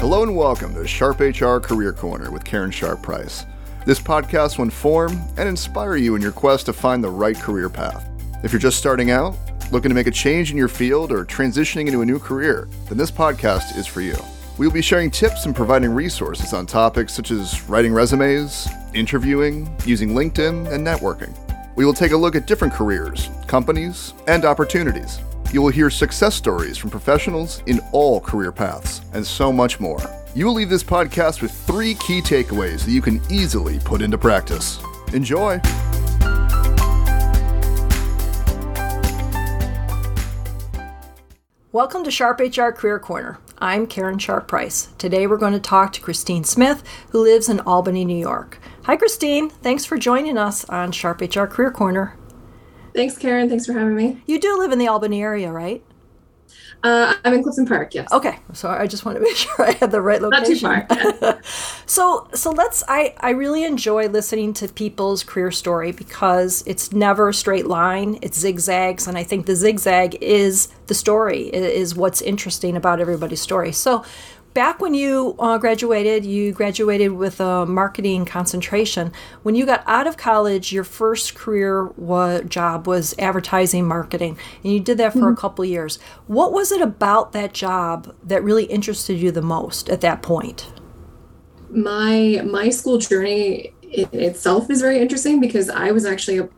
Hello and welcome to Sharp HR Career Corner with Karen Sharp Price. This podcast will inform and inspire you in your quest to find the right career path. If you're just starting out, looking to make a change in your field, or transitioning into a new career, then this podcast is for you. We will be sharing tips and providing resources on topics such as writing resumes, interviewing, using LinkedIn, and networking. We will take a look at different careers, companies, and opportunities. You will hear success stories from professionals in all career paths, and so much more. You will leave this podcast with three key takeaways that you can easily put into practice. Enjoy! Welcome to Sharp HR Career Corner. I'm Karen Sharp Price. Today we're going to talk to Christine Smith, who lives in Albany, New York. Hi, Christine. Thanks for joining us on Sharp HR Career Corner. Thanks, Karen. Thanks for having me. You do live in the Albany area, right? Uh, I'm in Clifton Park. Yes. Okay, so I just want to make sure I had the right location. Not too far. so, so let's. I I really enjoy listening to people's career story because it's never a straight line. It's zigzags, and I think the zigzag is the story. Is what's interesting about everybody's story. So, back when you uh, graduated, you graduated with a marketing concentration. When you got out of college, your first career wa- job was advertising marketing, and you did that for mm-hmm. a couple years. What was it about that job that really interested you the most at that point? My my school journey in itself is very interesting because I was actually a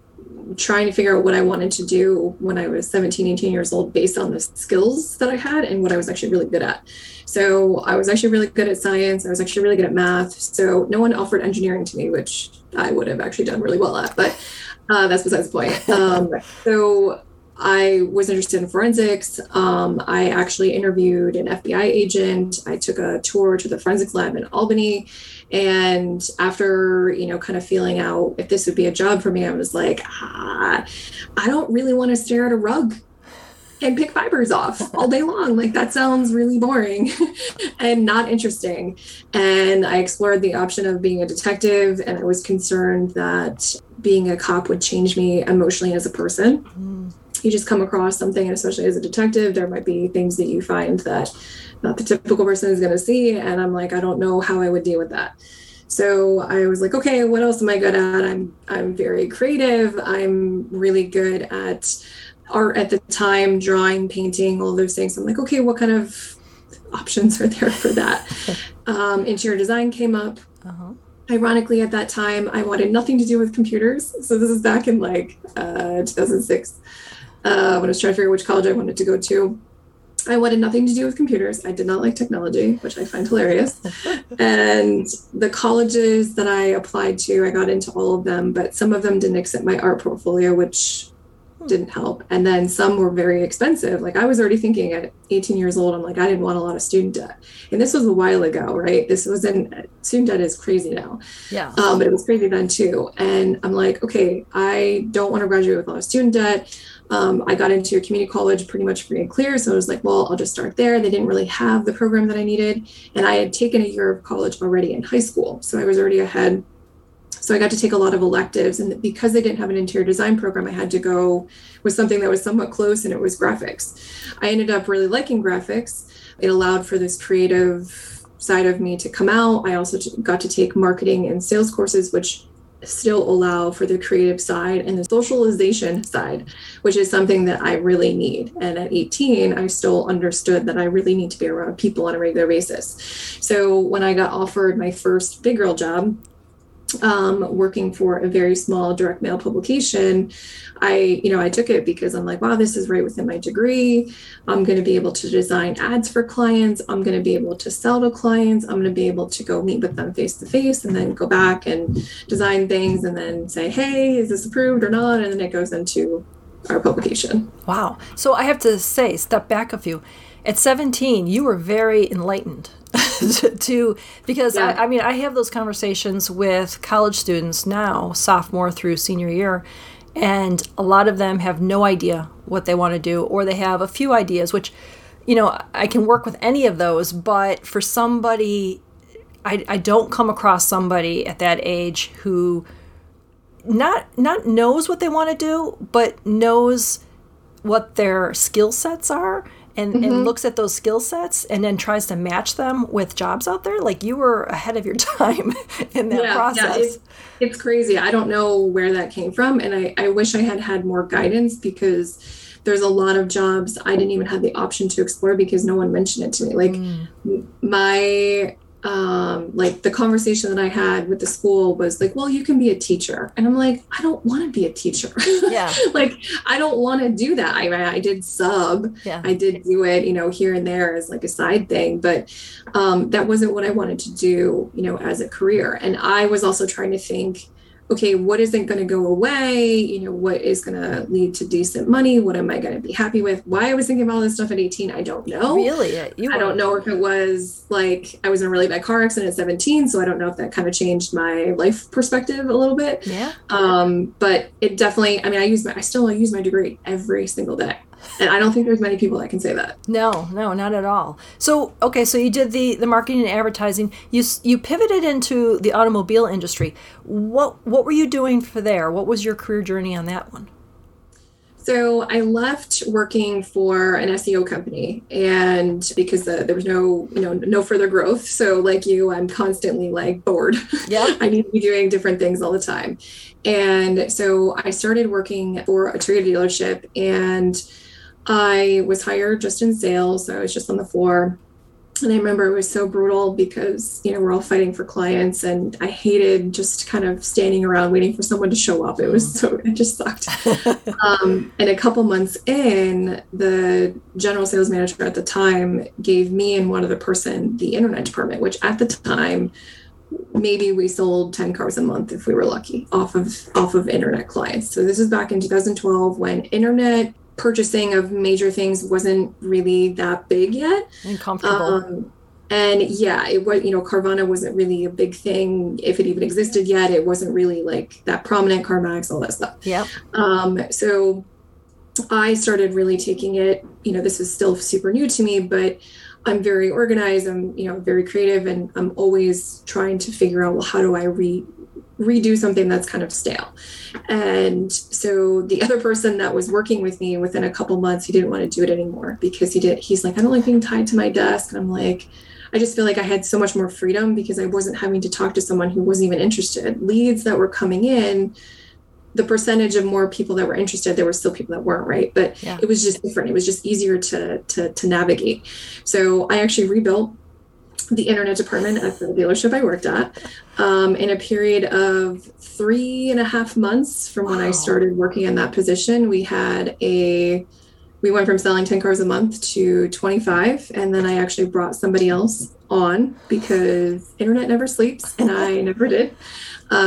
trying to figure out what I wanted to do when I was 17, 18 years old based on the skills that I had and what I was actually really good at. So I was actually really good at science. I was actually really good at math. So no one offered engineering to me, which I would have actually done really well at, but uh, that's besides the point. Um, so I was interested in forensics. Um, I actually interviewed an FBI agent. I took a tour to the forensics lab in Albany. And after, you know, kind of feeling out if this would be a job for me, I was like, ah, I don't really want to stare at a rug and pick fibers off all day long. Like that sounds really boring and not interesting. And I explored the option of being a detective, and I was concerned that being a cop would change me emotionally as a person. Mm. You just come across something, and especially as a detective, there might be things that you find that not the typical person is going to see. And I'm like, I don't know how I would deal with that. So I was like, okay, what else am I good at? I'm I'm very creative. I'm really good at art at the time, drawing, painting, all those things. I'm like, okay, what kind of options are there for that? um, interior design came up. Uh-huh. Ironically, at that time, I wanted nothing to do with computers. So this is back in like uh, 2006 uh, when I was trying to figure out which college I wanted to go to. I wanted nothing to do with computers. I did not like technology, which I find hilarious. and the colleges that I applied to, I got into all of them, but some of them didn't accept my art portfolio, which didn't help. And then some were very expensive. Like I was already thinking at 18 years old, I'm like, I didn't want a lot of student debt. And this was a while ago, right? This wasn't student debt is crazy now. Yeah. Um, but it was crazy then too. And I'm like, okay, I don't want to graduate with a lot of student debt. Um, I got into a community college pretty much free and clear. So I was like, well, I'll just start there. They didn't really have the program that I needed. And I had taken a year of college already in high school. So I was already ahead so I got to take a lot of electives. And because they didn't have an interior design program, I had to go with something that was somewhat close, and it was graphics. I ended up really liking graphics. It allowed for this creative side of me to come out. I also got to take marketing and sales courses, which still allow for the creative side and the socialization side, which is something that I really need. And at 18, I still understood that I really need to be around people on a regular basis. So when I got offered my first big girl job, um, working for a very small direct mail publication, I, you know, I took it because I'm like, wow, this is right within my degree. I'm going to be able to design ads for clients. I'm going to be able to sell to clients. I'm going to be able to go meet with them face to face and then go back and design things and then say, hey, is this approved or not? And then it goes into our publication. Wow. So I have to say, step back a few. At 17, you were very enlightened to because yeah. I, I mean I have those conversations with college students now, sophomore through senior year, and a lot of them have no idea what they want to do, or they have a few ideas, which you know I can work with any of those, but for somebody, I, I don't come across somebody at that age who not not knows what they want to do, but knows what their skill sets are and, and mm-hmm. looks at those skill sets and then tries to match them with jobs out there. Like you were ahead of your time in that process. it's, it's crazy. I don't know where that came from. And I, I wish I had had more guidance because there's a lot of jobs I didn't even have the option to explore because no one mentioned it to me. Like mm. my um like the conversation that I had with the school was like, well, you can be a teacher. And I'm like, I don't want to be a teacher. Yeah. like I don't want to do that. I I did sub. Yeah. I did do it, you know, here and there as like a side thing, but um that wasn't what I wanted to do, you know, as a career. And I was also trying to think okay, what isn't going to go away? You know, what is going to lead to decent money? What am I going to be happy with? Why I was thinking about all this stuff at 18, I don't know. Really? You I don't know if it was like I was in a really bad car accident at 17, so I don't know if that kind of changed my life perspective a little bit. Yeah. Um, but it definitely, I mean, I use my, I still use my degree every single day. And I don't think there's many people that can say that. No, no, not at all. So, okay, so you did the the marketing and advertising. You you pivoted into the automobile industry. What what were you doing for there? What was your career journey on that one? So I left working for an SEO company, and because the, there was no, you know, no further growth. So like you, I'm constantly like bored. Yeah. I need to be doing different things all the time, and so I started working for a Toyota dealership, and I was hired just in sales. So I was just on the floor. And I remember it was so brutal because, you know, we're all fighting for clients and I hated just kind of standing around waiting for someone to show up. It was so, it just sucked. um, and a couple months in, the general sales manager at the time gave me and one other person the internet department, which at the time, maybe we sold 10 cars a month if we were lucky off of off of internet clients so this is back in 2012 when internet purchasing of major things wasn't really that big yet And comfortable. um, and yeah it was you know carvana wasn't really a big thing if it even existed yet it wasn't really like that prominent carmax all that stuff Yeah. um, so I started really taking it, you know, this is still super new to me, but I'm very organized. I'm, you know, very creative and I'm always trying to figure out, well, how do I re redo something that's kind of stale? And so the other person that was working with me within a couple months, he didn't want to do it anymore because he did, he's like, I don't like being tied to my desk. And I'm like, I just feel like I had so much more freedom because I wasn't having to talk to someone who wasn't even interested. Leads that were coming in, the percentage of more people that were interested, there were still people that weren't, right? But Yeah. it was just different. It was just easier to, to to navigate. So I actually rebuilt the internet department at the dealership I worked at um, in a period of three and a half months from when I started working in that position. We had a we went from selling 10 cars a month to 25 and then i actually brought somebody else on because internet never sleeps and i never did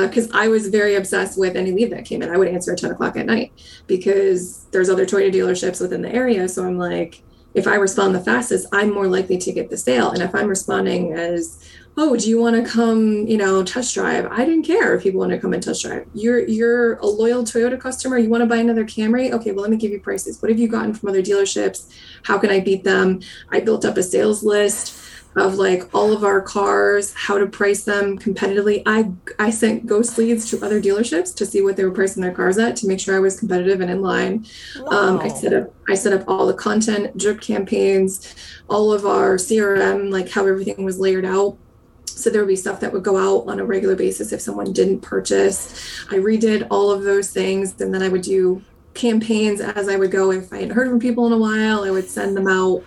because I was very obsessed with any lead that came in. I would answer at 10 o'clock at night because there's other Toyota dealerships within the area. So I'm like, if I respond the fastest, I'm more likely to get the sale. And if I'm responding as, oh, do you want to come, you know, test drive? I didn't care if people want to come and test drive. You're you're a loyal Toyota customer. You want to buy another Camry? Okay, well, let me give you prices. What have you gotten from other dealerships? How can I beat them? I built up a sales list of like all of our cars, how to price them competitively. I I sent ghost leads to other dealerships to see what they were pricing their cars at to make sure I was competitive and in line. Um, I set up I set up all the content, drip campaigns, all of our CRM, like how everything was layered out. So there would be stuff that would go out on a regular basis if someone didn't purchase. I redid all of those things, and then I would do campaigns as I would go. If I hadn't heard from people in a while, I would send them out,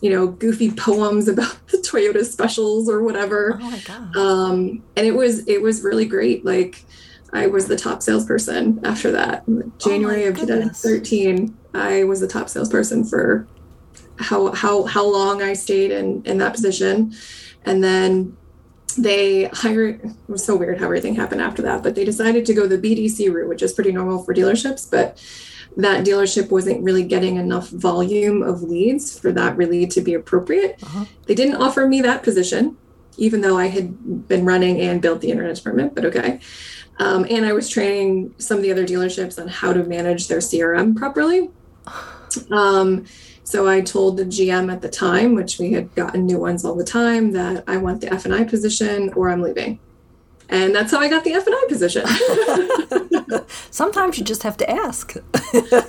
you know, goofy poems about the Toyota specials or whatever. Oh my god. um, and it was it was really great. Like i was the top salesperson after that. January of 2013 i was the top salesperson for how how how long i stayed in in that position. And then they hired it was so weird how everything happened after that but they decided to go the bdc route which is pretty normal for dealerships but that dealership wasn't really getting enough volume of leads for that really to be appropriate Uh-huh. they didn't offer me that position even though I had been running and built the internet department, but okay. Um, and I was training some of the other dealerships on how to manage their CRM properly. Um, so I told the GM at the time, which we had gotten new ones all the time, that I want the F and I position or I'm leaving. And that's how I got the F and I position. Sometimes you just have to ask.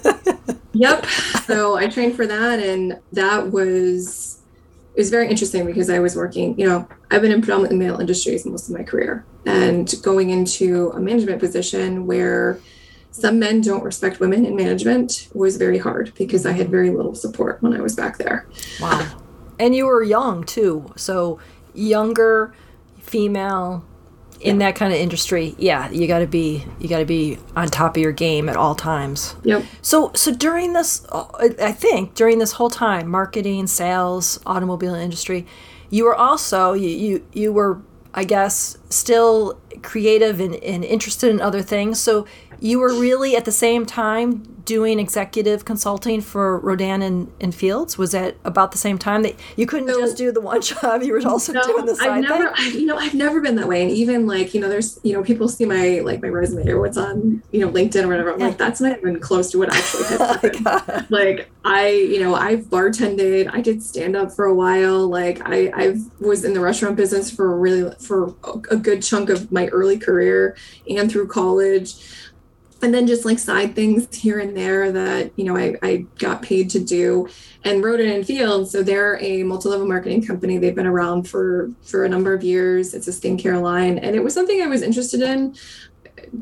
yep. So I trained for that, and that was it was very interesting because I was working. You know, I've been in predominantly male industries most of my career, and going into a management position where some men don't respect women in management was very hard because I had very little support when I was back there. Wow. And you were young too. So younger female in that kind of industry, yeah, you got to be you got to be on top of your game at all times. Yep. So so during this uh, I think during this whole time, marketing, sales, automobile industry, you were also you you, you were I guess still creative and, and interested in other things. So you were really at the same time doing executive consulting for Rodan and, and Fields. Was that about the same time that you couldn't so, just do the one job? You were also no, doing the side I've never, thing. I, you know, I've never been that way. And even like, you know, there's, you know, people see my like my resume or what's on, you know, LinkedIn or whatever. I'm yeah. like, that's not even close to what I actually happened. Oh like I, you know, I've bartended. I did stand up for a while. Like I, I was in the restaurant business for really for a good chunk of my early career and through college and then just like side things here and there that you know I, I got paid to do and Rodan and Fields so they're a multi-level marketing company. They've been around for for a number of years. It's a skincare line and it was something i was interested in.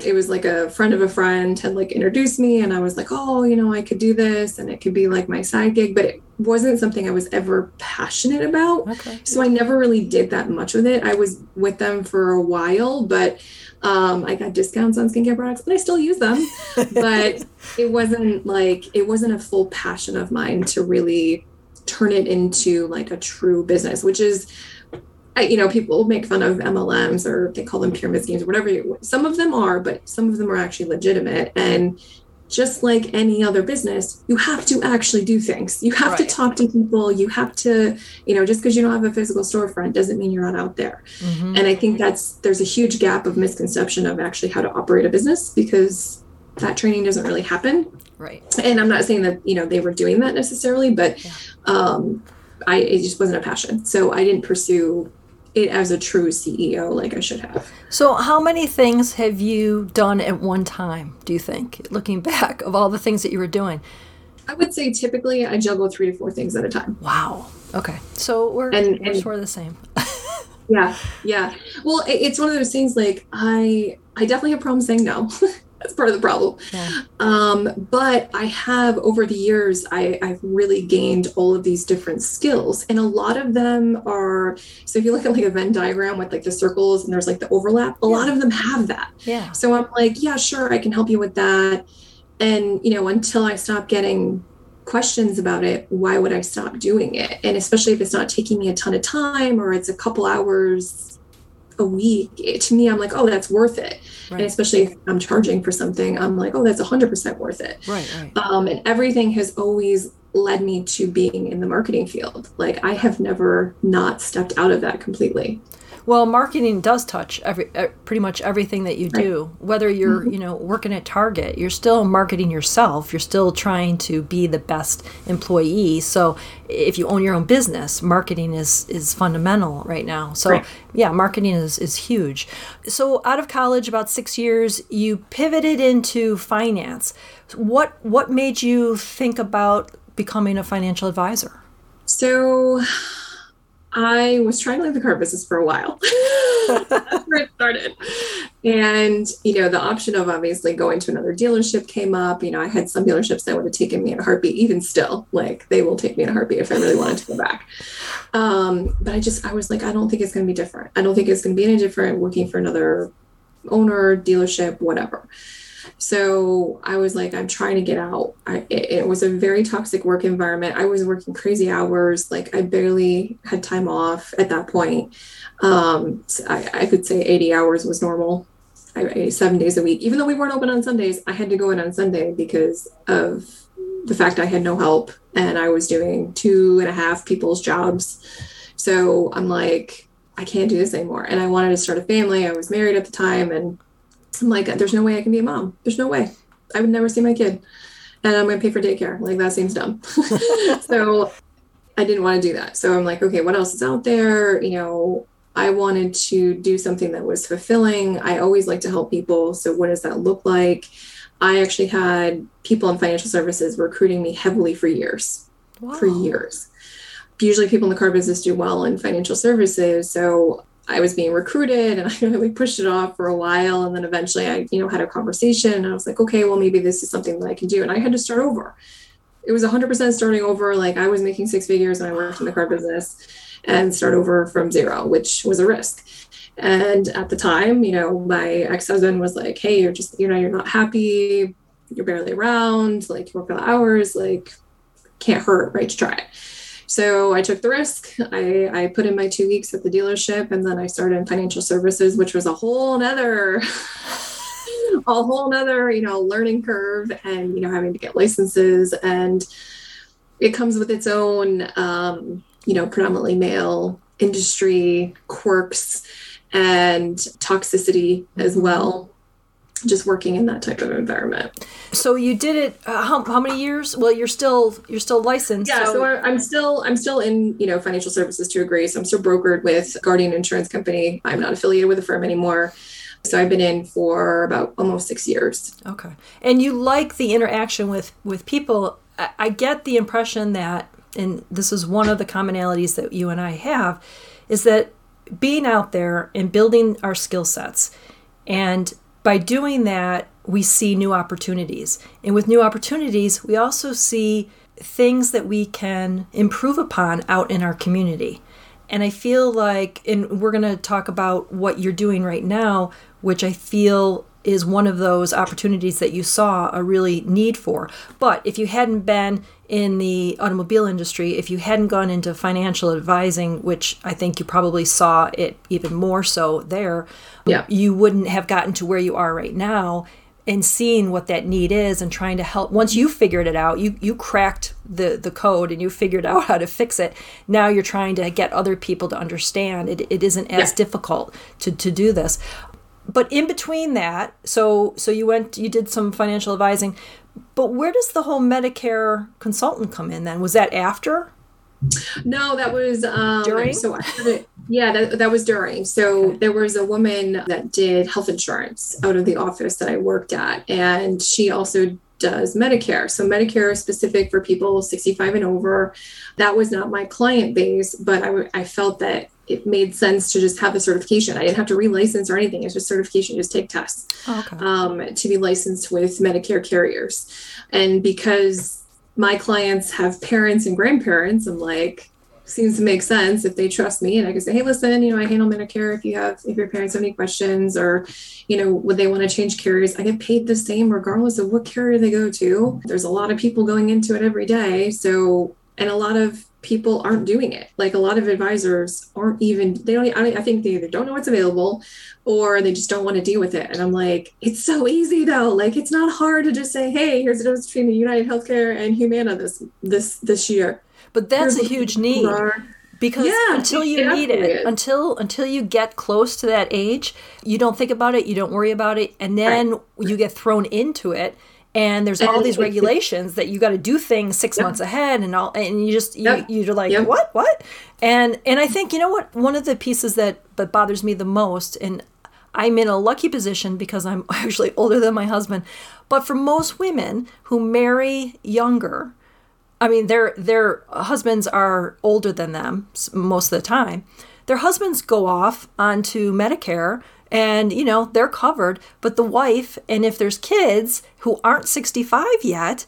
It was like a friend of a friend had like introduced me and i was like oh you know i could do this and it could be like my side gig but it wasn't something i was ever passionate about. Okay. so i never really did that much with it. I was with them for a while but um, I got discounts on skincare products and I still use them, but it wasn't like, it wasn't a full passion of mine to really turn it into like a true business, which is, you know, people make fun of MLMs or they call them pyramid schemes or whatever. You, Some of them are, but some of them are actually legitimate. And just like any other business, you have to actually do things. You have right. to talk to people. You have to, you know, just because you don't have a physical storefront doesn't mean you're not out there. Mm-hmm. And I think that's there's a huge gap of misconception of actually how to operate a business because that training doesn't really happen. Right. And I'm not saying that, you know, they were doing that necessarily, but yeah. um I it just wasn't a passion. So I didn't pursue it as a true CEO like I should have. So, how many things have you done at one time, do you think, looking back of all the things that you were doing? I would say typically I juggle three to four things at a time. Wow. Okay. So, we're, and, we're and, sort of the same. yeah. Yeah. Well, it, it's one of those things like I, I definitely have problems saying no. that's part of the problem. Yeah. Um, but I have over the years, I, I've really gained all of these different skills, and a lot of them are. So if you look at like a Venn diagram with like the circles and there's like the overlap, a yeah. lot of them have that. Yeah. So I'm like, yeah, sure, I can help you with that. And you know, until I stop getting questions about it, why would I stop doing it? And especially if it's not taking me a ton of time or it's a couple hours a week, it, to me, I'm like, oh, that's worth it. Right. And especially if I'm charging for something, I'm like, oh, that's 100% worth it. Right, right. Um, and everything has always led me to being in the marketing field. Like I have never not stepped out of that completely. Well, marketing does touch every pretty much everything that you do. Whether you're, mm-hmm. you know, working at Target, you're still marketing yourself. You're still trying to be the best employee. So, if you own your own business, marketing is is fundamental right now. So, right. yeah, marketing is is huge. So, out of college about 6 years, you pivoted into finance. What what made you think about becoming a financial advisor? So, I was trying to leave the car business for a while. That's where it started. And, you know, the option of obviously going to another dealership came up. You know, I had some dealerships that would have taken me in a heartbeat, even still, like they will take me in a heartbeat if I really wanted to go back. Um, but I just, I was like, I don't think it's going to be different. I don't think it's going to be any different working for another owner, dealership, whatever. So I was like, I'm trying to get out. I, it, it, was a very toxic work environment. I was working crazy hours. Like I barely had time off at that point. Um, so I, I, could say 80 hours was normal. I, seven days a week. Even though we weren't open on Sundays, I had to go in on Sunday because of the fact I had no help and I was doing two and a half people's jobs. So I'm like, I can't do this anymore. And I wanted to start a family. I was married at the time and I'm like, there's no way I can be a mom. There's no way. I would never see my kid. And I'm going to pay for daycare. Like, that seems dumb. so I didn't want to do that. So I'm like, okay, what else is out there? You know, I wanted to do something that was fulfilling. I always like to help people. So what does that look like? I actually had people in financial services recruiting me heavily for years. Wow. For years. Usually people in the car business do well in financial services. So I was being recruited and I really pushed it off for a while. And then eventually I, you know, had a conversation and I was like, okay, well, maybe this is something that I can do. And I had to start over. It was 100% starting over. Like I was making six figures and I worked in the car business and start over from zero, which was a risk. And at the time, you know, my ex-husband was like, hey, you're just, you know, you're not happy, you're barely around, like you work all hours, like can't hurt, right? To try it. So I took the risk. I, I put in my two weeks at the dealership and then I started in financial services, which was a whole nother a whole nother, you know, learning curve and, you know, having to get licenses. And it comes with its own um, you know, predominantly male industry quirks and toxicity as well just working in that type of environment. So you did it uh, how, how many years? Well, you're still you're still licensed. Yeah, so, so I'm still I'm still in you know financial services to a degree. So I'm still brokered with Guardian Insurance Company. I'm not affiliated with the firm anymore. So I've been in for about almost six years. Okay, and you like the interaction with with people. I, I get the impression that, and this is one of the commonalities that you and I have, is that being out there and building our skill sets and by doing that, we see new opportunities. And with new opportunities, we also see things that we can improve upon out in our community. And I feel like, and we're going to talk about what you're doing right now, which I feel is one of those opportunities that you saw a really need for. But if you hadn't been in the automobile industry, if you hadn't gone into financial advising, which I think you probably saw it even more so there, yeah. you wouldn't have gotten to where you are right now and seeing what that need is and trying to help once you figured it out you you cracked the the code and you figured out how to fix it now you're trying to get other people to understand it, it isn't as yeah. difficult to, to do this but in between that so so you went you did some financial advising but where does the whole medicare consultant come in then was that after no that was um during so I yeah that, that was during so okay. there was a woman that did health insurance out of the office that i worked at and she also does Medicare. So Medicare is specific for people 65 and over. That was not my client base, but I, I felt that it made sense to just have the certification. I didn't have to relicense or anything. It's just certification, just take tests oh, okay. um, to be licensed with Medicare carriers. And because my clients have parents and grandparents, I'm like, seems to make sense if they trust me and I can say, hey, listen, you know, I handle Medicare. If you have, if your parents have any questions or, you know, would they want to change carriers, I get paid the same regardless of what carrier they go to. There's a lot of people going into it every day. So, and a lot of people aren't doing it. Like a lot of advisors aren't even, they don't, I think they either don't know what's available or they just don't want to deal with it. And I'm like, it's so easy though. Like it's not hard to just say, hey, here's the difference between the United Healthcare and Humana this, this, this year. But that's here's a huge need. Because yeah, until you need it, until until you get close to that age, you don't think about it, you don't worry about it, and then right. you get thrown into it and there's all these regulations that you got to do things six yep. months ahead and all and you just you, yep. you're like yep. what what and and i think you know what one of the pieces that that bothers me the most and i'm in a lucky position because i'm actually older than my husband but for most women who marry younger i mean their their husbands are older than them most of the time their husbands go off onto medicare and you know they're covered. But the wife and if there's kids who aren't 65 yet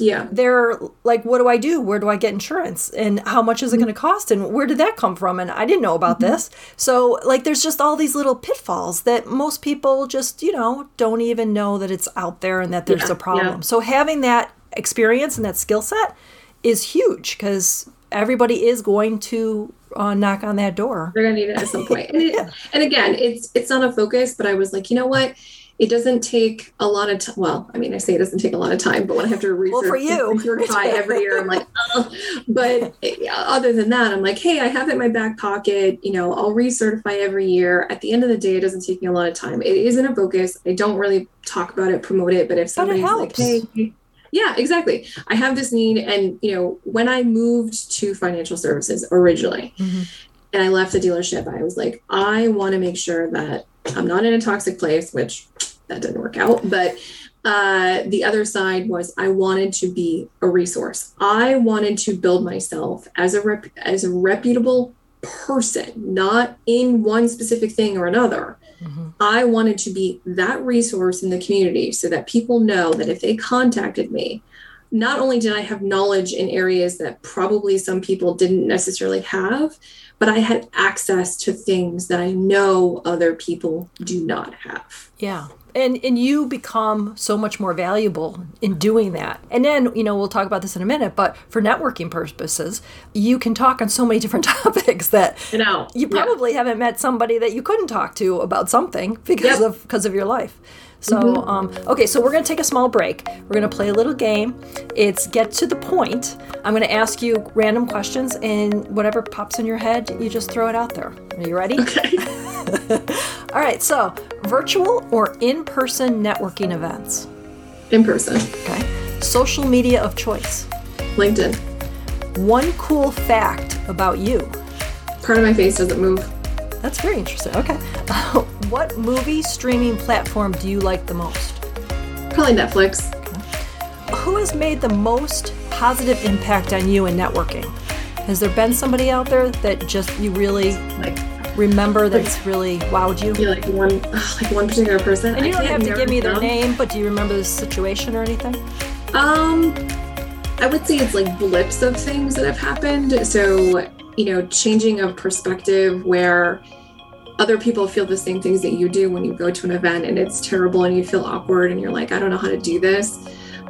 yeah. they're like what do i do? Where do i get insurance? And how much is it going to cost? And where did that come from? And i didn't know about mm-hmm. this. So like there's just all these little pitfalls that most people just you know don't even know that it's out there and that there's yeah, a problem. Yeah. so having that experience and that skill set is huge because everybody is going to uh, knock on that door. They're gonna need it at some point. And, it, and again, it's it's not a focus, but I was like, you know what? It doesn't take a lot of time. Well, I mean, I say it doesn't take a lot of time, but when I have to recertify well, for you. every year, I'm like, oh. But other than that, I'm like, hey, I have it in my back pocket. You know, I'll recertify every year. At the end of the day, it doesn't take me a lot of time. It isn't a focus. I don't really talk about it, promote it. But if somebody's but like, hey, yeah, exactly. I have this need. And, you know, when I moved to financial services originally mm-hmm. and I left the dealership, I was like, I want to make sure that I'm not in a toxic place, which that didn't work out, but uh, the other side was I wanted to be a resource. I wanted to build myself as a rep- as a reputable person, not in one specific thing or another. Mm-hmm. I wanted to be that resource in the community so that people know that if they contacted me, not only did I have knowledge in areas that probably some people didn't necessarily have, but I had access to things that I know other people do not have. Yeah and and you become so much more valuable in doing that and then you know we'll talk about this in a minute but for networking purposes you can talk on so many different topics that you know you probably yeah. haven't met somebody that you couldn't talk to about something because yep. of because of your life so, mm-hmm. um, okay, so we're going to take a small break. We're going to play a little game. It's get to the point. I'm going to ask you random questions, and whatever pops in your head, you just throw it out there. Are you ready? Okay. All right, so virtual or in person networking events? In person. Okay. Social media of choice? LinkedIn. One cool fact about you? Part of my face doesn't move. That's very interesting. Okay. what movie streaming platform do you like the most? Probably Netflix. Okay. Who has made the most positive impact on you in networking? Has there been somebody out there that just you really like remember that's like, really wowed you? Yeah, like one like one particular person. And you don't have to give me their name, but do you remember the situation or anything? Um I would say it's like blips of things that have happened. So you know, changing of perspective where other people feel the same things that you do when you go to an event and it's terrible and you feel awkward and you're like, I don't know how to do this.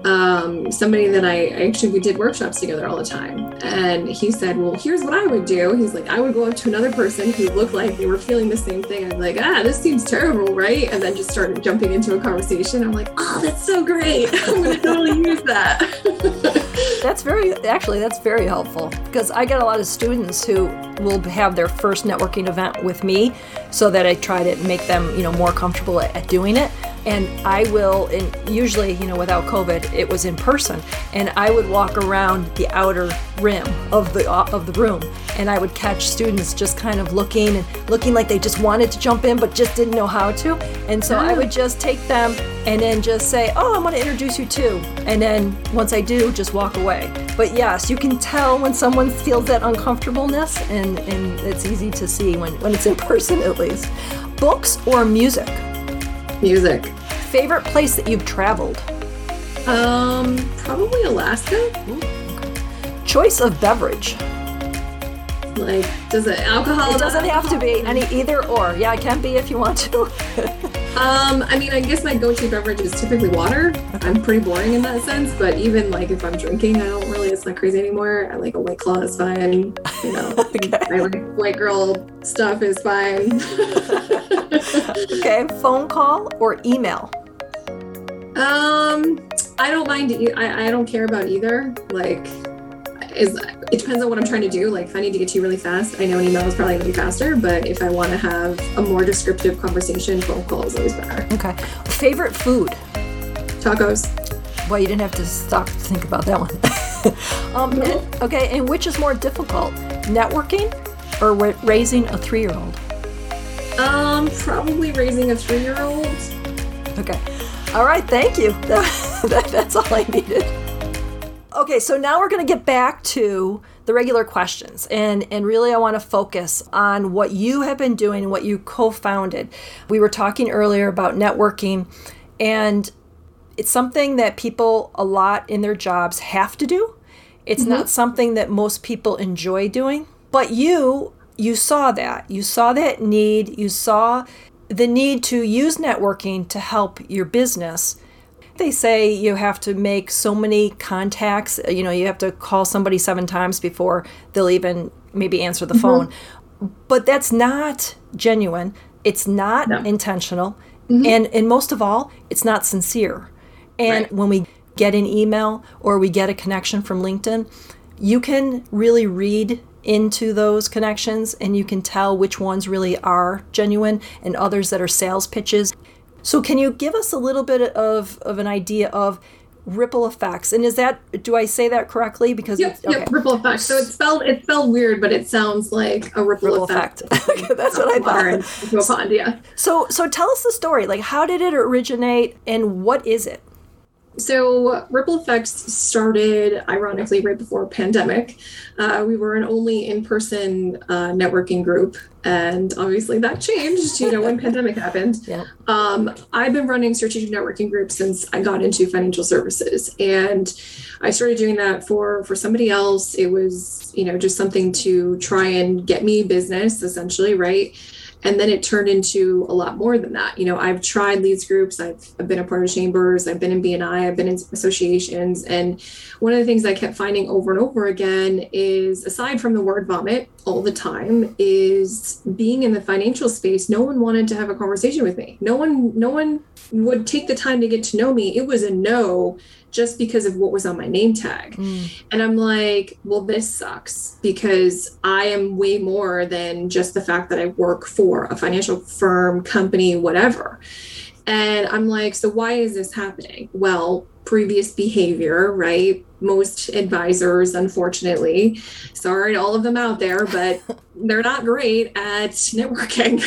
Um, somebody that I actually we did workshops together all the time, and he said, "Well, here's what I would do." He's like, "I would go up to another person who looked like they were feeling the same thing. I'm like, ah, this seems terrible, right?" And then just started jumping into a conversation. I'm like, "Oh, that's so great! I'm gonna totally use that." that's very actually that's very helpful because I get a lot of students who will have their first networking event with me so that I try to make them, you know, more comfortable at, at doing it. And I will, and usually, you know, without COVID, it was in person, and I would walk around the outer rim of the uh, of the room, and I would catch students just kind of looking and looking like they just wanted to jump in but just didn't know how to. And so I would ah. just take them and then just say, "Oh, I'm going to introduce you to," and then once I do, just walk away. But yes, you can tell when someone feels that uncomfortableness, and and it's easy to see when when it's in person at least. Books or music? Music. Favorite place that you've traveled? Um, probably Alaska. Ooh, okay. Choice of beverage. Like, does it alcohol? It doesn't have to be any either or. Yeah, it can be if you want to. um, I mean, I guess my go-to beverage is typically water. I'm pretty boring in that sense, but even like if I'm drinking, I don't really. It's not crazy anymore. I like a white claw is fine. You know, okay. I like white girl stuff is fine. okay, phone call or email? Um, I don't mind. I, I don't care about either. Like, is it depends on what I'm trying to do. Like, if I need to get to you really fast, I know an email is probably to be faster. But if I want to have a more descriptive conversation, phone call is always better. Okay. Favorite food? Tacos. Well, you didn't have to stop to think about that one. um, no. and, okay, and which is more difficult, networking or raising a three-year-old? Um, probably raising a three-year-old. Okay. All right. Thank you. that, that's all I needed. Okay, so now we're going to get back to the regular questions. And, and really, I want to focus on what you have been doing what you co founded. We were talking earlier about networking, and it's something that people a lot in their jobs have to do. It's mm-hmm. not something that most people enjoy doing. But you you saw that. You saw that need. You saw the need to use networking to help your business. They say you have to make so many contacts, you know, you have to call somebody seven times before they'll even maybe answer the mm-hmm. phone. But that's not genuine. It's not no. intentional. Mm-hmm. And and most of all, it's not sincere. And right. when we get an email or we get a connection from LinkedIn, you can really read into those connections and you can tell which ones really are genuine and others that are sales pitches. So, can you give us a little bit of, of an idea of ripple effects? And is that do I say that correctly? Because yep, okay. yep, ripple effect. So it's spelled it's spelled weird, but it sounds like a ripple, ripple effect. effect. That's what I thought. Pond, yeah. So so tell us the story. Like, how did it originate, and what is it? So Ripple Effects started ironically right before pandemic. Uh, we were an only in-person uh, networking group, and obviously that changed. You know when pandemic happened. Yeah. Um, I've been running strategic networking groups since I got into financial services, and I started doing that for for somebody else. It was you know just something to try and get me business, essentially, right? And then it turned into a lot more than that. You know i've tried leads groups. I've, I've been a part of chambers. I've been in bni i've been in associations. And one of the things i kept finding over and over again is aside from the word vomit all the time is being in the financial space no one wanted to have a conversation with me. No one no one would take the time to get to know me. It was a no just because of what was on my name tag. Mm. And I'm like, well, this sucks because I am way more than just the fact that I work for a financial firm, company, whatever. And I'm like, so why is this happening? Well, previous behavior, right? Most advisors, unfortunately, sorry to all of them out there, but they're not great at networking,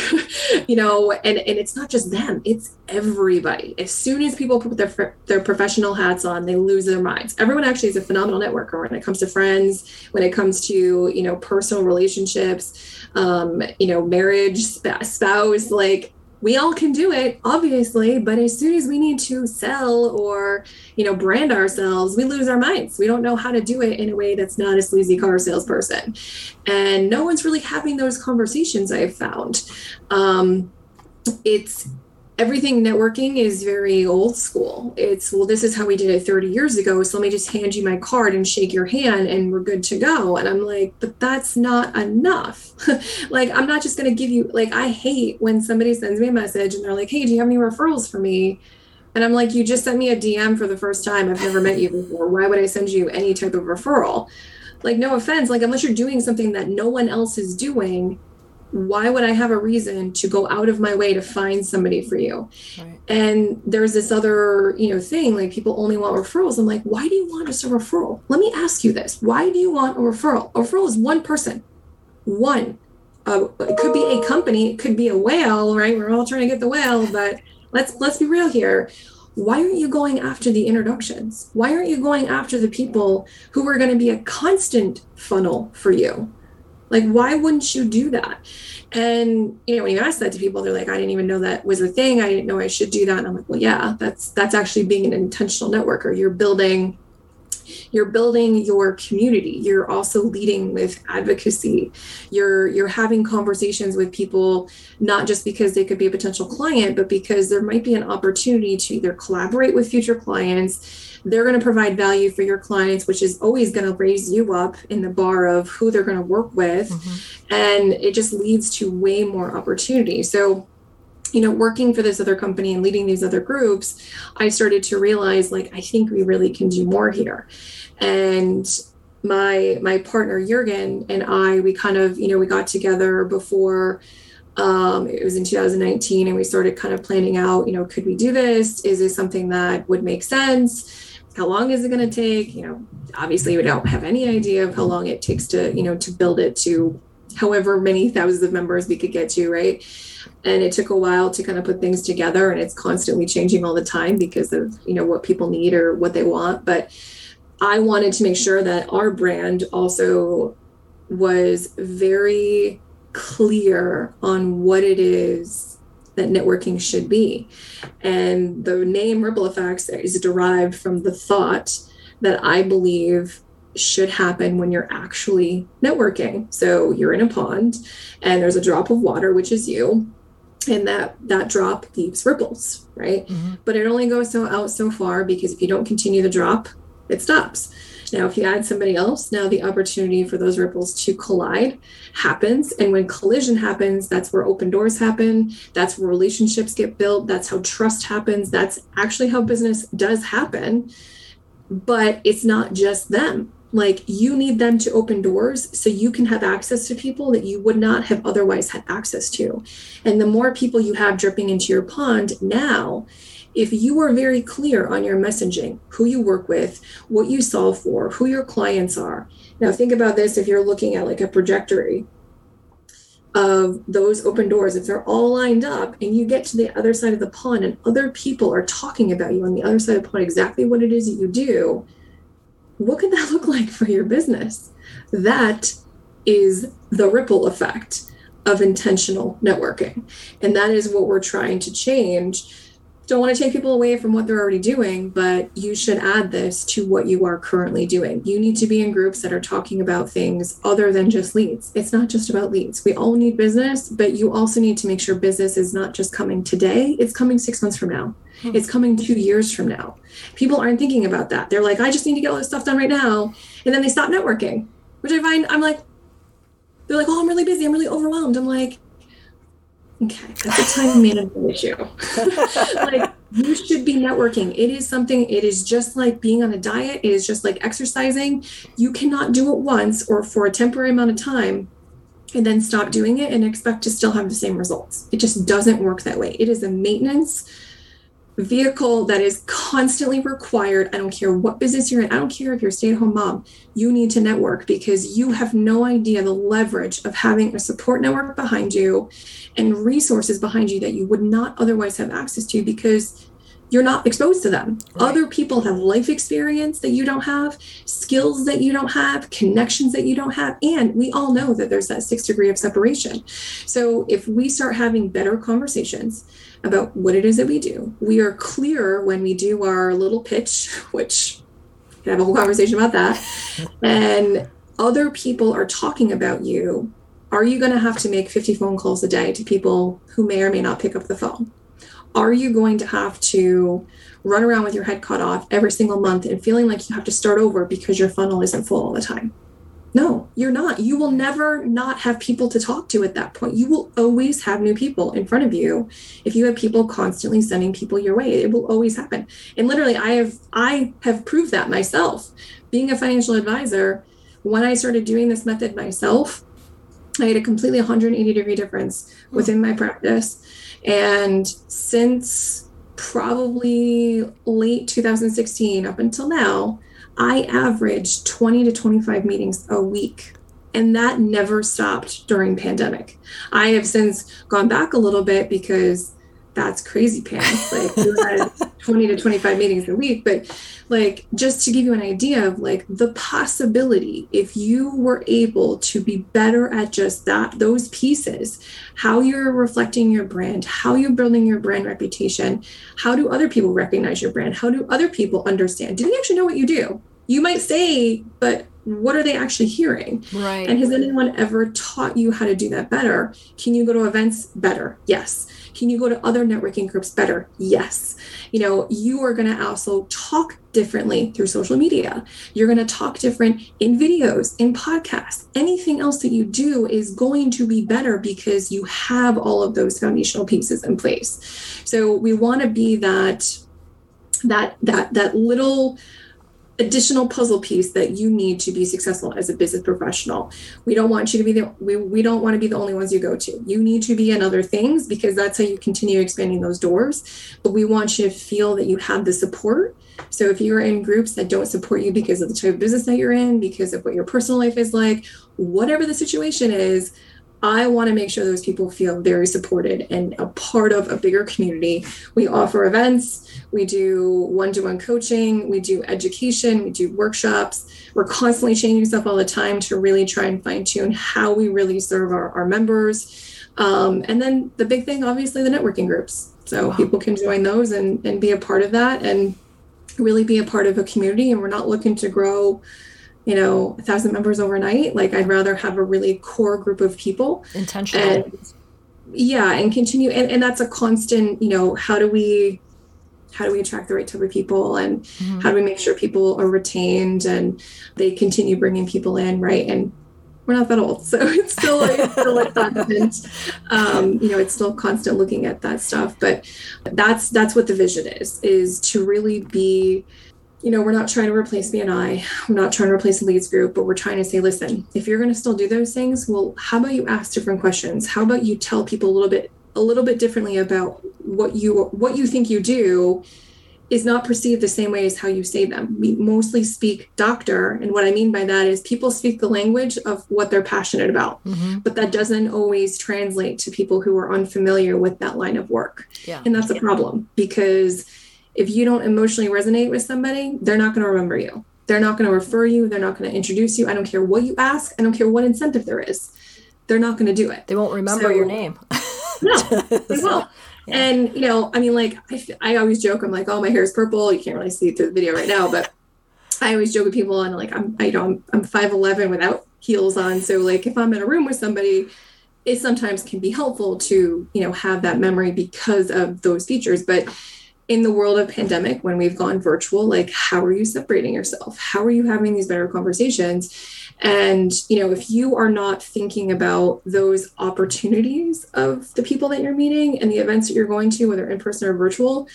you know, and, and it's not just them, it's everybody. As soon as people put their, their professional hats on, they lose their minds. Everyone actually is a phenomenal networker when it comes to friends, when it comes to, you know, personal relationships, um, you know, marriage, spouse, like we all can do it obviously but as soon as we need to sell or you know brand ourselves we lose our minds. We don't know how to do it in a way that's not a sleazy car salesperson. And no one's really having those conversations i've found. Um, it's everything networking is very old school. It's, well, this is how we did it 30 years ago. So let me just hand you my card and shake your hand and we're good to go. And I'm like, but that's not enough. like, I'm not just going to give you, like, I hate when somebody sends me a message and they're like, hey, do you have any referrals for me? And I'm like, you just sent me a DM for the first time. I've never met you before. Why would I send you any type of referral? Like, no offense, like, unless you're doing something that no one else is doing, why would I have a reason to go out of my way to find somebody for you? Right. And there's this other, you know, thing like people only want referrals. I'm like, why do you want just a referral? Let me ask you this: Why do you want a referral? A referral is one person, one. Uh, it could be a company, it could be a whale, right? We're all trying to get the whale, but let's let's be real here. Why aren't you going after the introductions? Why aren't you going after the people who are going to be a constant funnel for you? Like, why wouldn't you do that? And you know, when you ask that to people, they're like, I didn't even know that was a thing. I didn't know I should do that. And I'm like, well, yeah, that's that's actually being an intentional networker. You're building you're building your community you're also leading with advocacy you're you're having conversations with people not just because they could be a potential client but because there might be an opportunity to either collaborate with future clients they're going to provide value for your clients, which is always going to raise you up in the bar of who they're going to work with. Mm-hmm. And it just leads to way more opportunity. So, you know, working for this other company and leading these other groups, I started to realize like, I think we really can do more here. And my my partner Jurgen and I, we kind of, you know, we got together before um, it was in 2019 and we started kind of planning out you know could we do this? Is this something that would make sense? How long is it going to take? You know obviously we don't have any idea of how long it takes to you know to build it to however many thousands of members we could get to right and it took a while to kind of put things together and it's constantly changing all the time because of you know what people need or what they want but i wanted to make sure that our brand also was very clear on what it is that networking should be. And the name Ripple Effects is derived from the thought that I believe should happen when you're actually networking. So you're in a pond and there's a drop of water, which is you. And that that drop leaves ripples, right? Mm-hmm. But it only goes so out so far because if you don't continue the drop, it stops. Now, if you add somebody else, now the opportunity for those ripples to collide happens. And when collision happens, that's where open doors happen. That's where relationships get built. That's how trust happens. That's actually how business does happen. But it's not just them. Like you need them to open doors so you can have access to people that you would not have otherwise had access to. And the more people you have dripping into your pond now, if you are very clear on your messaging, who you work with, what you solve for, who your clients are. Now, think about this if you're looking at like a trajectory. of those open doors, if they're all lined up and you get to the other side of the pond and other people are talking about you on the other side of the pond, exactly what it is that you do, what could that look like for your business? That is the ripple effect of intentional networking. And that is what we're trying to change don't want to take people away from what they're already doing, but you should add this to what you are currently doing. You need to be in groups that are talking about things other than just leads. It's not just about leads. We all need business, but you also need to make sure business is not just coming today, it's coming six months from now. Hmm. It's coming two years from now. People aren't thinking about that. They're like, I just need to get all this stuff done right now. And then they stop networking, which I find I'm like, they're like, oh, I'm really busy. I'm really overwhelmed. I'm like, Okay, that's a time management issue. like you should be networking. It is something, it is just like being on a diet, it is just like exercising. You cannot do it once or for a temporary amount of time and then stop doing it and expect to still have the same results. It just doesn't work that way. It is a maintenance vehicle that is constantly required. I don't care what business you're in. I don't care if you're a stay at home mom. You need to network because you have no idea the leverage of having a support network behind you and resources behind you that you would not otherwise have access to because you're not exposed to them. Right. Other people have life experience that you don't have, skills that you don't have, connections that you don't have. And we all know that there's that six degree of separation. So if we start having better conversations, about what it is that we do. We are clearer when we do our little pitch, which we can have a whole conversation about that. and other people are talking about you. Are you going to have to make 50 phone calls a day to people who may or may not pick up the phone? Are you going to have to run around with your head cut off every single month and feeling like you have to start over because your funnel isn't full all the time? No, you're not. You will never not have people to talk to at that point. You will always have new people in front of you. If you have people constantly sending people your way, it will always happen. And literally I have I have proved that myself. Being a financial advisor, when I started doing this method myself, I had a completely 180 degree difference hmm. within my practice. And since probably late 2016 up until now, I averaged 20 to 25 meetings a week and that never stopped during pandemic. I have since gone back a little bit because that's crazy pants. Like you had 20 to 25 meetings a week, but like just to give you an idea of like the possibility if you were able to be better at just that those pieces, how you're reflecting your brand, how you're building your brand reputation, how do other people recognize your brand? How do other people understand? Do they actually know what you do? you might say, but what are they actually hearing? Right. And has anyone ever taught you how to do that better? Can you go to events better? Yes. Can you go to other networking groups better? Yes. You know, you are going to also talk differently through social media. You're going to talk different in videos, in podcasts. Anything else that you do is going to be better because you have all of those foundational pieces in place. So we want to be that that that that little additional puzzle piece that you need to be successful as a business professional. We don't want you to be the we, we don't want to be the only ones you go to. You need to be in other things because that's how you continue expanding those doors. But we want you to feel that you have the support. So if you're in groups that don't support you because of the type of business that you're in, because of what your personal life is like, whatever the situation is, I want to make sure those people feel very supported and a part of a bigger community. We offer events, we do one to one coaching, we do education, we do workshops. We're constantly changing stuff all the time to really try and fine tune how we really serve our, our members. Um, and then the big thing, obviously, the networking groups. So wow. people can join those and, and be a part of that and really be a part of a community. And we're not looking to grow you know a thousand members overnight. Like i'd rather have a really core group of people. Intentional. And yeah and continue and, and that's a constant you know how do we how do we attract the right type of people? And mm-hmm. how do we make sure people are retained and they continue bringing people in right? And we're not that old so it's still like, it's still like constant um, you know it's still constant looking at that stuff. But that's that's what the vision is is to really be you know, we're not trying to replace BNI. We're not trying to replace a leads group, but we're trying to say, listen, if you're going to still do those things, well, how about you ask different questions? How about you tell people a little bit, a little bit differently about what you what you think you do, is not perceived the same way as how you say them. We mostly speak doctor. And what I mean by that is people speak the language of what they're passionate about. Mm-hmm. But that doesn't always translate to people who are unfamiliar with that line of work. Yeah. And that's a problem because if you don't emotionally resonate with somebody, they're not going to remember you. They're not going to refer you. They're not going to introduce you. I don't care what you ask. I don't care what incentive there is. They're not going to do it. They won't remember so, your name. no, they won't. Yeah. And you know, I mean, like I, I always joke, I'm like, oh, my hair is purple. You can't really see it through the video right now, but I always joke with people, and like I'm, I you know, I'm, I'm five eleven without heels on, so like if I'm in a room with somebody, it sometimes can be helpful to you know have that memory because of those features, but in the world of pandemic when we've gone virtual like how are you separating yourself? How are you having these better conversations? And you know if you are not thinking about those opportunities of the people that you're meeting and the events that you're going to whether in person or virtual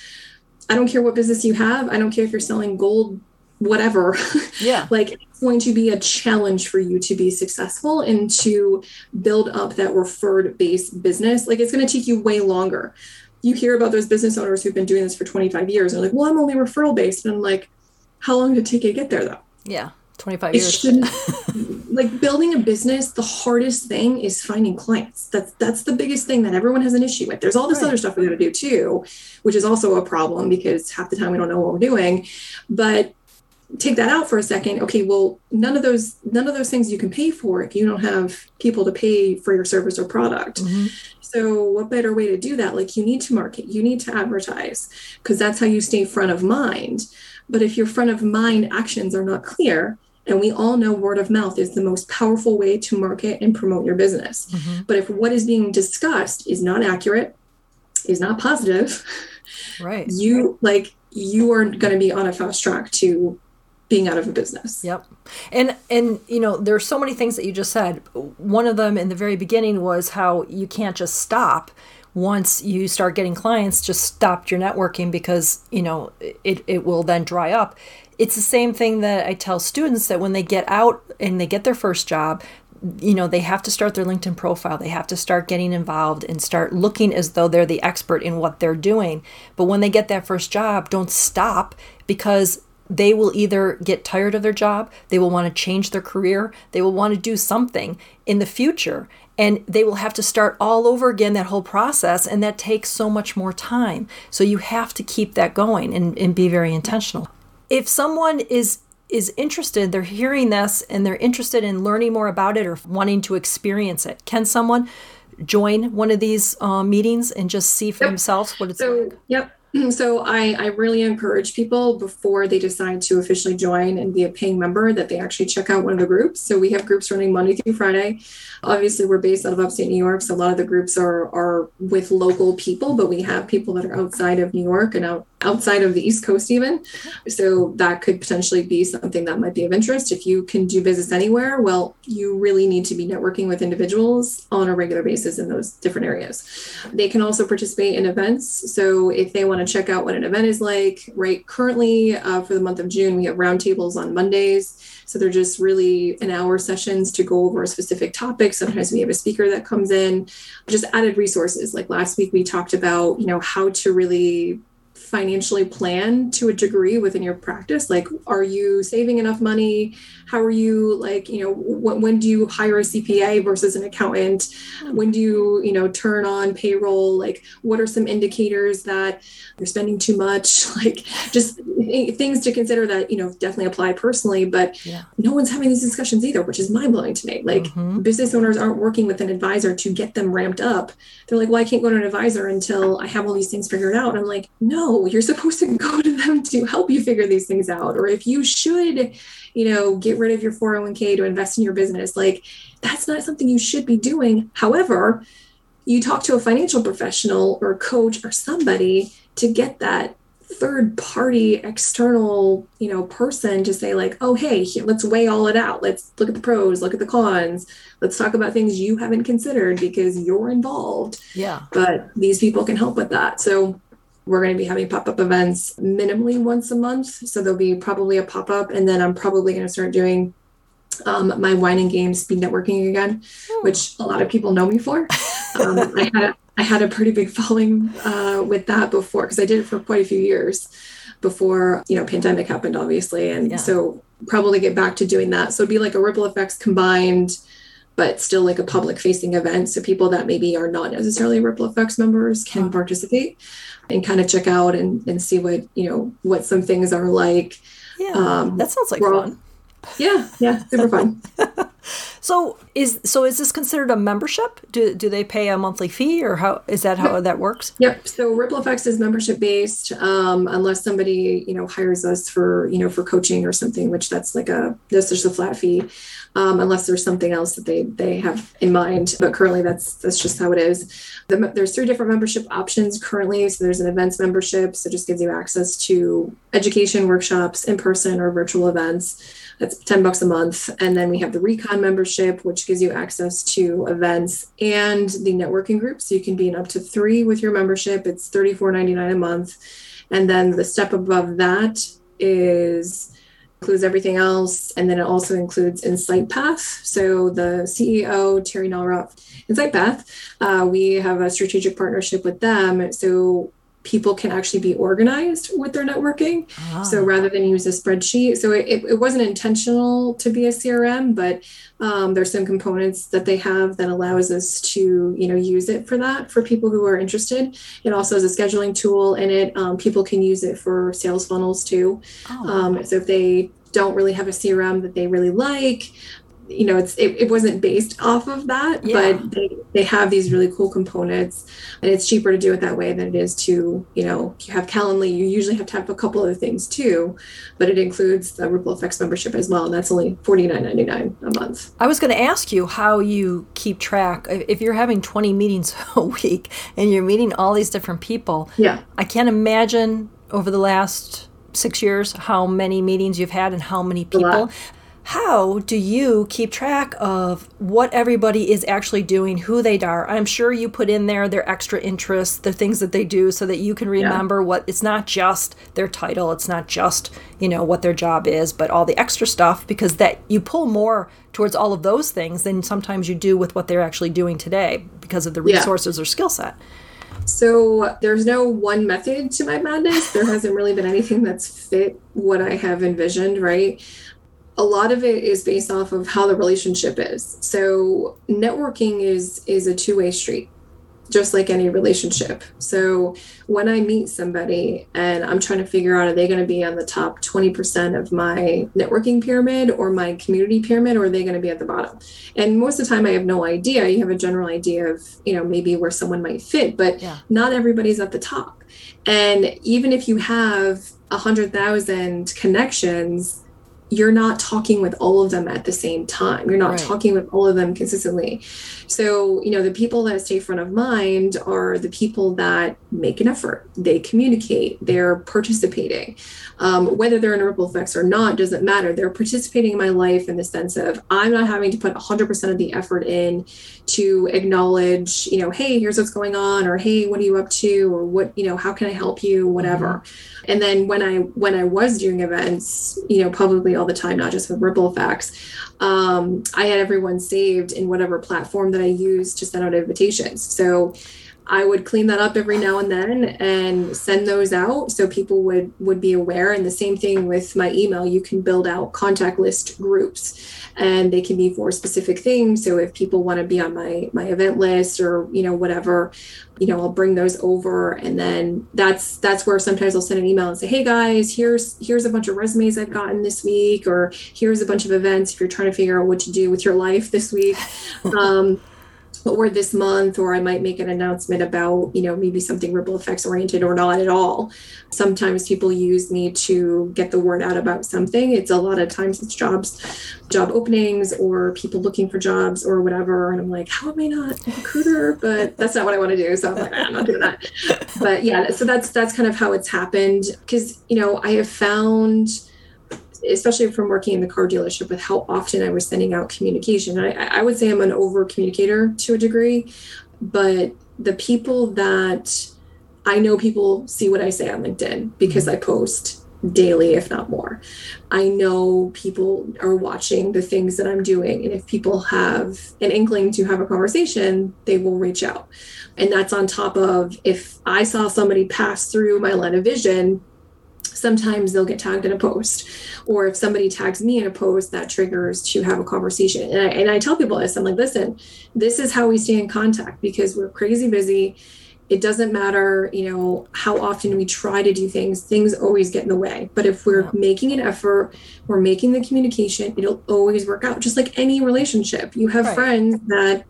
i don't care what business you have. I don't care if you're selling gold whatever. Yeah. Like it's going to be a challenge for you to be successful and to build up that referred based business. Like it's going to take you way longer you hear about those business owners who've been doing this for 25 years and they're like, well, I'm only referral based. And I'm like, how long did it take you to get there though? Yeah. 25 it years. like building a business, the hardest thing is finding clients. That's that's the biggest thing that everyone has an issue with. There's all this right. other stuff we got to do too, which is also a problem because half the time we don't know what we're doing. But take that out for a second okay well none of those none of those things you can pay for if you don't have people to pay for your service or product mm-hmm. So what better way to do that? Like you need to market you need to advertise because that's how you stay front of mind. But if your front of mind actions are not clear and we all know word of mouth is the most powerful way to market and promote your business. Mm-hmm. but if what is being discussed is not accurate is not positive right. you like you are going to be on a fast track to being out of a business. Yep. And and you know, there's so many things that you just said. One of them in the very beginning was how you can't just stop once you start getting clients, just stop your networking because, you know, it, it will then dry up. It's the same thing that I tell students that when they get out and they get their first job, you know, they have to start their LinkedIn profile. They have to start getting involved and start looking as though they're the expert in what they're doing. But when they get that first job, don't stop because they will either get tired of their job, they will want to change their career, they will want to do something in the future, and they will have to start all over again that whole process, and that takes so much more time. So you have to keep that going and, and be very intentional. If someone is is interested, they're hearing this and they're interested in learning more about it or wanting to experience it. Can someone join one of these uh, meetings and just see for yep. themselves what it's so, like? Yep. Mm, so I, I really encourage people before they decide to officially join and be a paying member that they actually check out one of the groups. So we have groups running Monday through Friday. Obviously, we're based out of upstate New York, so a lot of the groups are are with local people, but we have people that are outside of New York and out outside of the East Coast even. So that could potentially be something that might be of interest. If you can do business anywhere, well, you really need to be networking with individuals on a regular basis in those different areas. They can also participate in events. So if they want to check out what an event is like, right currently uh, for the month of June, we have roundtables on Mondays. So they're just really an hour sessions to go over a specific topic. Sometimes we have a speaker that comes in, just added resources. Like last week, we talked about, you know, how to really financially plan to a degree within your practice? Like are you saving enough money? How are you like you know when, when do you hire a cpa versus an accountant? When do you you know turn on payroll? Like what are some indicators that you're spending too much? Like just things to consider that you know definitely apply personally but yeah. no one's having these discussions either which is mind-blowing to me. Like mm-hmm. business owners aren't working with an advisor to get them ramped up. They're like well i can't go to an advisor until i have all these things figured out. And i'm like no Oh, you're supposed to go to them to help you figure these things out. Or if you should you know, get rid of your 401k to invest in your business. Like that's not something you should be doing. However, you talk to a financial professional or coach or somebody to get that third party external you know person to say like oh hey let's weigh all it out. Let's look at the pros look at the cons. Let's talk about things you haven't considered because you're involved. Yeah. But these people can help with that. So we're going to be having pop up events minimally once a month. So there'll be probably a pop up, and then I'm probably going to start doing um, my wine and games speed networking again, oh. which a lot of people know me for. Um, I had a, I had a pretty big following uh, with that before because I did it for quite a few years. before you know pandemic happened obviously and yeah. so probably get back to doing that so it'd be like a ripple effects combined but still like a public facing event so people that maybe are not necessarily ripple effects members can participate and kind of check out and, and see what you know what some things are like. Yeah um, that sounds like fun. Yeah yeah super fun so is so is this considered a membership? Do do they pay a monthly fee or how is that how that works? Yep. So Ripple Effects is membership based, um, unless somebody you know hires us for you know for coaching or something, which that's like a that's just a flat fee, um, unless there's something else that they they have in mind. But currently, that's that's just how it is. The, there's three different membership options currently. So there's an events membership, so just gives you access to education workshops, in person or virtual events. That's 10 bucks a month. And then we have the Recon membership, which gives you access to events and the networking group. So you can be in up to three with your membership. It's $34.99 a month. And then the step above that is includes everything else. And then it also includes Insight Path. So the CEO, Terry Nalroff, Insight Path, uh, we have a strategic partnership with them. So people can actually be organized with their networking. Ah. So rather than use a spreadsheet, so it, it wasn't intentional to be a CRM, but um, there's some components that they have that allows us to, you know, use it for that for people who are interested. It also has a scheduling tool in it. Um, people can use it for sales funnels too. Oh. Um, so if they don't really have a CRM that they really like, you know it's it, it wasn't based off of that yeah. but they, they have these really cool components and it's cheaper to do it that way than it is to you know you have calendly you usually have to have a couple other things too but it includes the ripple effects membership as well and that's only $49.99 a month. I was going to ask you how you keep track if you're having 20 meetings a week and you're meeting all these different people yeah. I can't imagine over the last six years how many meetings you've had and how many people how do you keep track of what everybody is actually doing, who they are? I'm sure you put in there their extra interests, the things that they do, so that you can remember yeah. what it's not just their title, it's not just, you know, what their job is, but all the extra stuff because that you pull more towards all of those things than sometimes you do with what they're actually doing today because of the resources yeah. or skill set. So there's no one method to my madness. There hasn't really been anything that's fit what I have envisioned, right? A lot of it is based off of how the relationship is. So networking is is a two-way street, just like any relationship. So when I meet somebody and I'm trying to figure out are they going to be on the top 20% of my networking pyramid or my community pyramid or are they going to be at the bottom? And most of the time I have no idea. You have a general idea of, you know, maybe where someone might fit, but yeah. not everybody's at the top. And even if you have a hundred thousand connections, you're not talking with all of them at the same time. You're not right. talking with all of them consistently. So, you know, the people that stay front of mind are the people that make an effort. They communicate, they're participating. Um, whether they're in ripple effects or not doesn't matter. They're participating in my life in the sense of I'm not having to put 100% of the effort in to acknowledge, you know, hey, here's what's going on, or hey, what are you up to, or what, you know, how can I help you, whatever. Mm-hmm and then when i when i was doing events you know publicly all the time not just with ripple effects um, i had everyone saved in whatever platform that i used to send out invitations. So I would clean that up every now and then and send those out so people would would be aware. And the same thing with my email, you can build out contact list groups, and they can be for specific things. So if people want to be on my my event list or you know whatever, you know I'll bring those over, and then that's that's where sometimes I'll send an email and say, hey guys, here's here's a bunch of resumes I've gotten this week, or here's a bunch of events if you're trying to figure out what to do with your life this week. Um, or this month, or I might make an announcement about, you know, maybe something ripple effects oriented or not at all. Sometimes people use me to get the word out about something. It's a lot of times it's jobs, job openings, or people looking for jobs or whatever. And I'm like, how am I not a recruiter? But that's not what I want to do. So I'm like, ah, I'm not doing that. But yeah, so that's that's kind of how it's happened. Because, you know, I have found especially from working in the car dealership with how often I was sending out communication. I, I would say I'm an over communicator to a degree, but the people that I know people see what I say on LinkedIn because mm-hmm. I post daily, if not more. I know people are watching the things that I'm doing. And if people have an inkling to have a conversation, they will reach out. And that's on top of if I saw somebody pass through my line of vision sometimes they'll get tagged in a post or if somebody tags me in a post that triggers to have a conversation. And I, and I tell people this i'm like listen this is how we stay in contact because we're crazy busy. It doesn't matter you know how often we try to do things things always get in the way. But if we're making an effort we're making the communication it'll always work out just like any relationship. You have right. friends that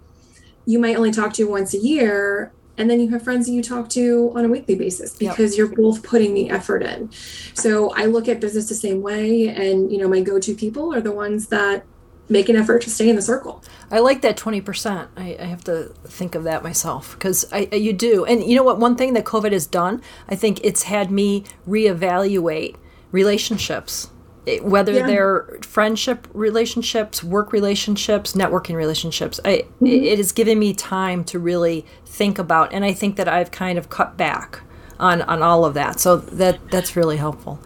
you might only talk to once a year and then you have friends that you talk to on a weekly basis because yep. you're both putting the effort in. So i look at business the same way and you know my go-to people are the ones that make an effort to stay in the circle. I like that 20% i, I have to think of that myself because I, you do. And you know what? One thing that covid has done i think it's had me reevaluate relationships whether yeah. they're friendship relationships, work relationships, networking relationships. I, mm-hmm. It has given me time to really think about, and I think that I've kind of cut back on on all of that. So that that's really helpful.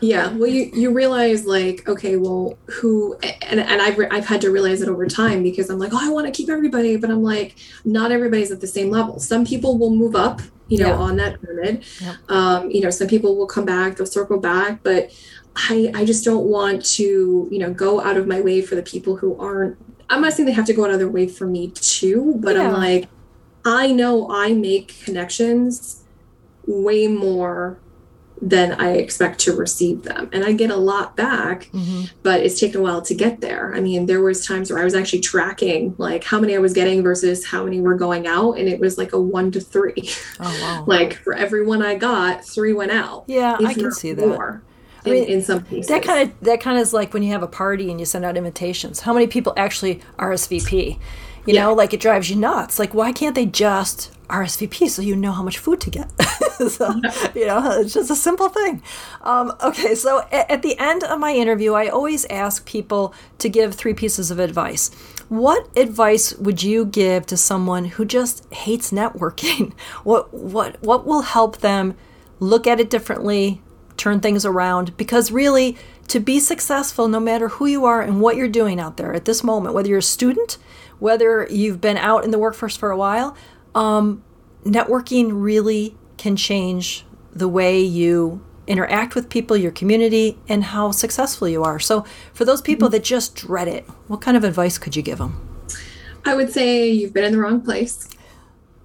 Yeah, well, you you realize like, okay, well, who and and I've I've had to realize it over time because I'm like, oh, I want to keep everybody, but I'm like, not everybody's at the same level. Some people will move up, you know, yeah. on that pyramid. Yeah. Um, you know, some people will come back, they'll circle back, but I, I just don't want to, you know, go out of my way for the people who aren't. I'm not saying they have to go out of their way for me too, but yeah. I'm like, I know I make connections way more than I expect to receive them. And I get a lot back, mm-hmm. but it's taken a while to get there. I mean, there was times where I was actually tracking like how many I was getting versus how many were going out. And it was like a one to three. Oh, wow. like for every one I got, three went out. Yeah, I can see that. More. I mean, in, some cases. That kind of that kind of is like when you have a party and you send out invitations. How many people actually RSVP? You yeah. know, like it drives you nuts. Like, why can't they just RSVP so you know how much food to get? so, you know, it's just a simple thing. Um, okay, so at, at the end of my interview, I always ask people to give three pieces of advice. What advice would you give to someone who just hates networking? What what what will help them look at it differently, turn things around. Because really to be successful no matter who you are and what you're doing out there at this moment whether you're a student whether you've been out in the workforce for a while um, networking really can change the way you interact with people your community and how successful you are. So for those people mm-hmm. that just dread it what kind of advice could you give them? I would say you've been in the wrong place.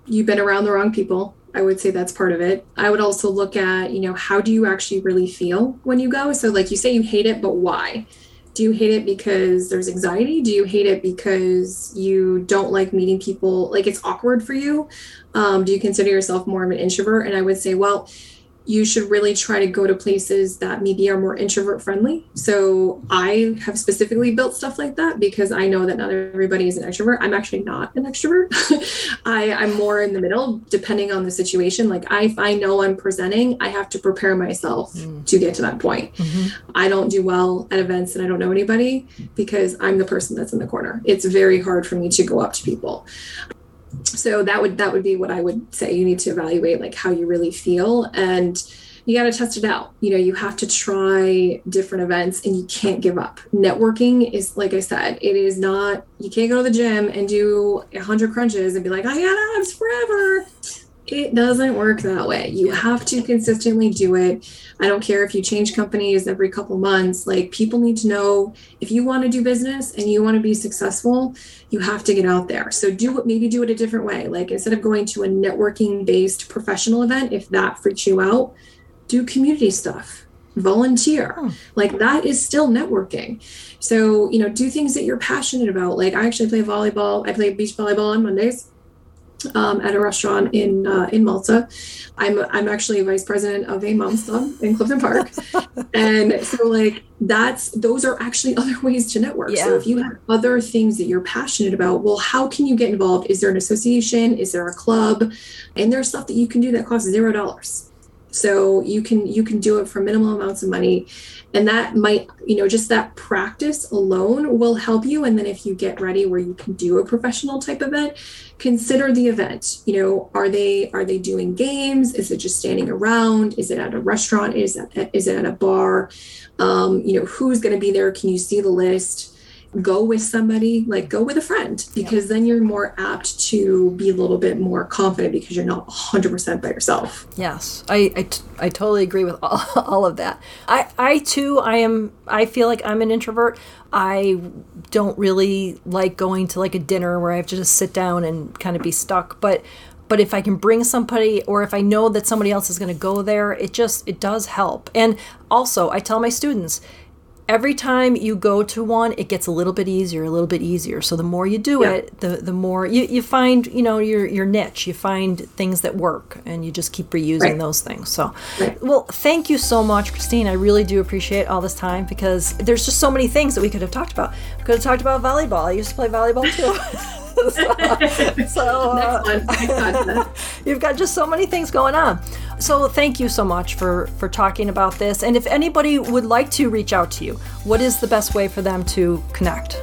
You've been around the wrong people I would say that's part of it. I would also look at, you know, how do you actually really feel when you go? So, like you say, you hate it, but why? Do you hate it because there's anxiety? Do you hate it because you don't like meeting people? Like it's awkward for you? Um, do you consider yourself more of an introvert? And I would say, well, you should really try to go to places that maybe are more introvert friendly. So I have specifically built stuff like that because I know that not everybody is an extrovert. I'm actually not an extrovert. I, I'm more in the middle, depending on the situation. Like I, if I know I'm presenting, I have to prepare myself mm. to get to that point. Mm-hmm. I don't do well at events and I don't know anybody because I'm the person that's in the corner. It's very hard for me to go up to people so that would that would be what i would say you need to evaluate like how you really feel. And you got to test it out. You know you have to try different events and you can't give up. Networking is like i said it is not you can't go to the gym and do 100 crunches and be like i got abs forever it doesn't work that way. You have to consistently do it. I don't care if you change companies every couple months. Like people need to know if you want to do business and you want to be successful, you have to get out there. So do it maybe do it a different way. Like instead of going to a networking based professional event, if that freaks you out, do community stuff. Volunteer. Hmm. Like that is still networking. So, you know, do things that you're passionate about. Like I actually play volleyball. I play beach volleyball on Mondays um, at a restaurant in uh, in Malta. I'm I'm actually a vice president of a mom's club in Clifton Park, and so like that's those are actually other ways to network. Yeah. So if you have other things that you're passionate about, well, how can you get involved? Is there an association? Is there a club? And there's stuff that you can do that costs zero dollars. So you can you can do it for minimal amounts of money. And that might you know just that practice alone will help you. And then if you get ready where you can do a professional type event consider the event. You know are they are they doing games? Is it just standing around? Is it at a restaurant? Is it, is it at a bar? Um, you know who's going to be there? Can you see the list go with somebody, like go with a friend, because then you're more apt to be a little bit more confident because you're not 100% by yourself. Yes, I, I, t- I totally agree with all, all of that. I, I too, I am, I feel like I'm an introvert. I don't really like going to like a dinner where I have to just sit down and kind of be stuck. But but if I can bring somebody or if I know that somebody else is going to go there, it just it does help. And also, I tell my students, every time you go to one, it gets a little bit easier, a little bit easier. So the more you do yeah. it, the the more you, you find, you know, your your niche. You find things that work and you just keep reusing right. those things. So right. well, thank you so much, Christine. I really do appreciate all this time because there's just so many things that we could have talked about. We could have talked about volleyball. I used to play volleyball too. so, so uh, you've got just so many things going on. So thank you so much for for talking about this. And if anybody would like to reach out to you, what is the best way for them to connect?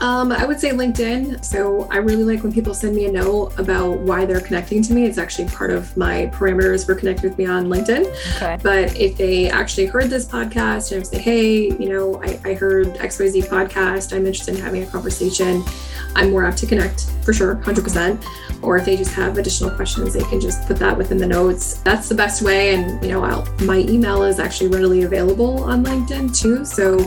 Um, I would say LinkedIn. So I really like when people send me a note about why they're connecting to me. It's actually part of my parameters for connecting with me on LinkedIn. Okay. But if they actually heard this podcast and say, hey, you know, I, I heard XYZ podcast, I'm interested in having a conversation, I'm more apt to connect for sure, 100%. Or if they just have additional questions, they can just put that within the notes. That's the best way. And, you know, I'll, my email is actually readily available on LinkedIn too. So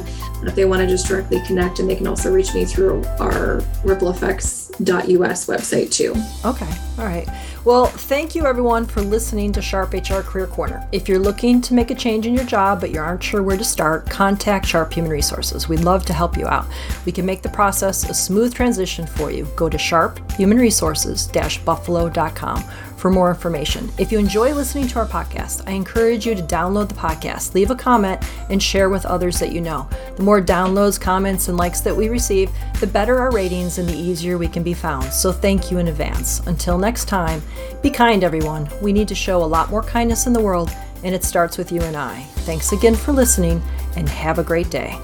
if they want to just directly connect, and they can also reach me through our rippleeffects.us website too. Okay. All right. Well, thank you everyone for listening to Sharp HR Career Corner. If you're looking to make a change in your job but you aren't sure where to start, contact Sharp Human Resources. We'd love to help you out. We can make the process a smooth transition for you. Go to sharphumanresources-buffalo.com for more information. If you enjoy listening to our podcast, I encourage you to download the podcast, leave a comment, and share with others that you know. The more downloads, comments, and likes that we receive, the better our ratings and the easier we can be found. So thank you in advance. Until next time, be kind, everyone. We need to show a lot more kindness in the world, and it starts with you and I. Thanks again for listening, and have a great day.